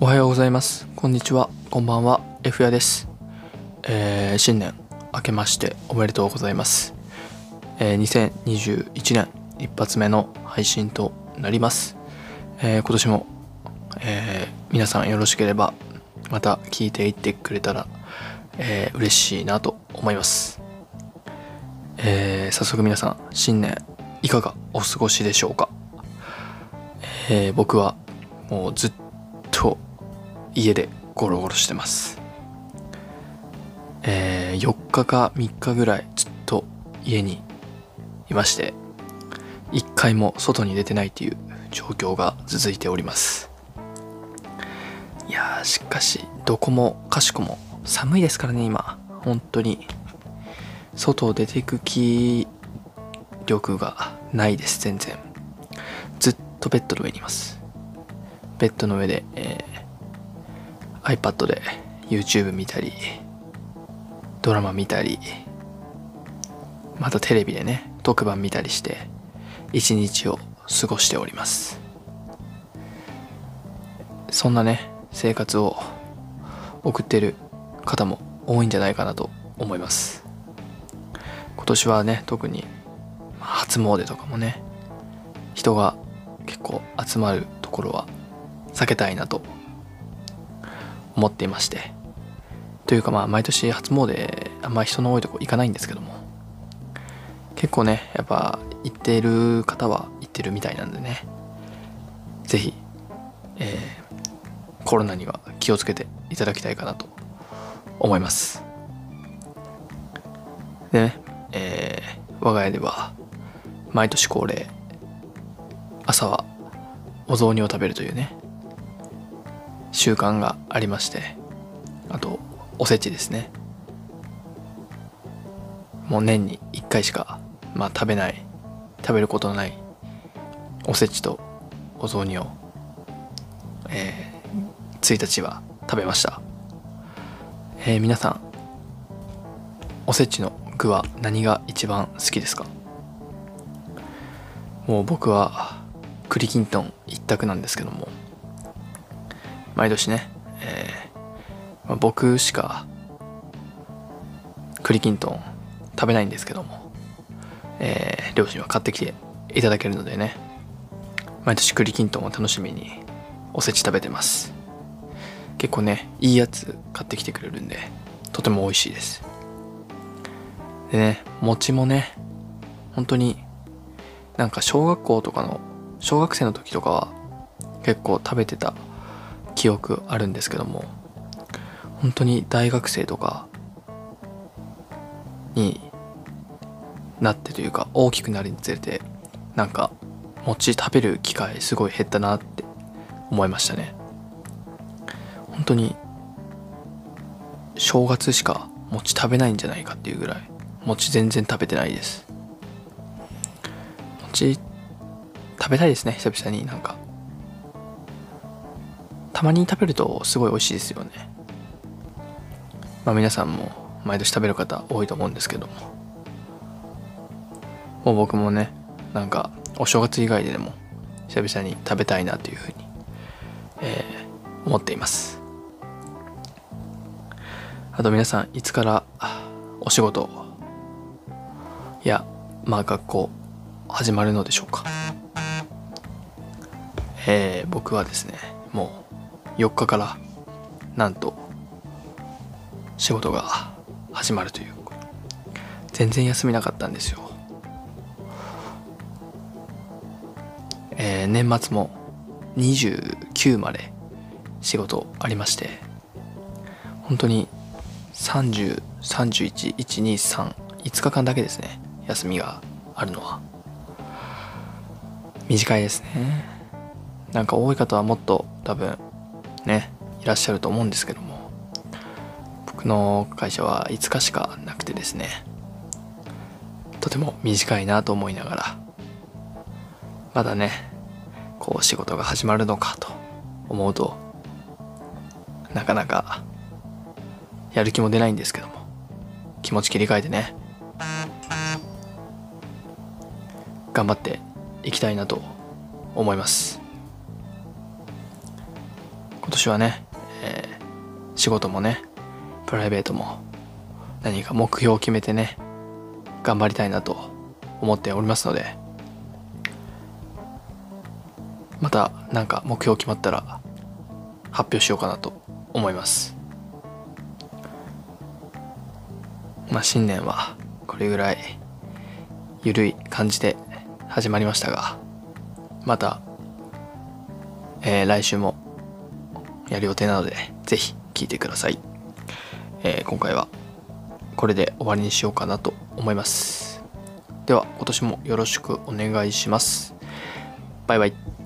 おはようございます。こんにちは。こんばんは。F やです。えー新年明けましておめでとうございます。えー2021年一発目の配信となります。えー今年も、えー皆さんよろしければまた聞いていってくれたら、えー嬉しいなと思います。えー早速皆さん新年いかがお過ごしでしょうか、えー僕はもうずっと家でゴロゴロしてます。えー4日か3日ぐらいずっと家にいまして一回も外に出てないという状況が続いております。いやーしかしどこもかしこも寒いですからね今。本当に。外を出ていく気力がないです全然。ずっとベッドの上にいます。ベッドの上で、えー iPad で YouTube 見たりドラマ見たりまたテレビでね特番見たりして一日を過ごしております。そんなね生活を送ってる方も多いんじゃないかなと思います。今年はね特に初詣とかもね人が結構集まるところは避けたいなと思っていまして。というかまあ毎年初詣あんまり人の多いとこ行かないんですけども。結構ねやっぱ行っている方は行ってるみたいなんでね。是非、えーコロナには気をつけていただきたいかなと思います。でね、えー我が家では毎年恒例朝はお雑煮を食べるというね習慣がありましてあとおせちですね。もう年に1回しかまあ食べない食べることのないおせちとお雑煮をえー1日は食べました。えー皆さんおせちの具は何が一番好きですか？もう僕は栗きんとん一択なんですけども毎年ね、えーまあ僕しか栗きんとん食べないんですけども、えー両親は買ってきていただけるのでね毎年栗きんとんを楽しみにおせち食べてます。結構ねいいやつ買ってきてくれるんでとても美味しいです。でね餅もね本当になんか小学校とかの小学生の時とかは結構食べてた記憶あるんですけども本当に大学生とかになってというか大きくなるにつれてなんか餅食べる機会すごい減ったなって思いましたね。本当に正月しか餅食べないんじゃないかっていうぐらい餅全然食べてないです。餅食べたいですね久々になんか。たまに食べるとすごい美味しいですよね。まあ皆さんも毎年食べる方多いと思うんですけども。もう僕もねなんかお正月以外ででも久々に食べたいなというふうに、えー思っています。あと皆さんいつからお仕事いやまあ学校始まるのでしょうか。えー僕はですねもう4日からなんと仕事が始まるという。全然休みなかったんですよ。えー年末も29まで仕事ありまして本当に30311235日間だけですね。休みがあるのは。短いですね。なんか多い方はもっと多分ねいらっしゃると思うんですけども。僕の会社は5日しかなくてですね。とても短いなと思いながらまだねこう仕事が始まるのかと思うとなかなかやる気も出ないんですけども。気持ち切り替えてね頑張っていきたいなと思います。年はね、えー仕事もねプライベートも何か目標を決めてね頑張りたいなと思っておりますのでまた何か目標決まったら発表しようかなと思います。まあ新年はこれぐらいゆるい感じで始まりましたがまた、えー来週もやる予定なのでぜひ聞いてください、えー今回はこれで終わりにしようかなと思います。では今年もよろしくお願いします。バイバイ。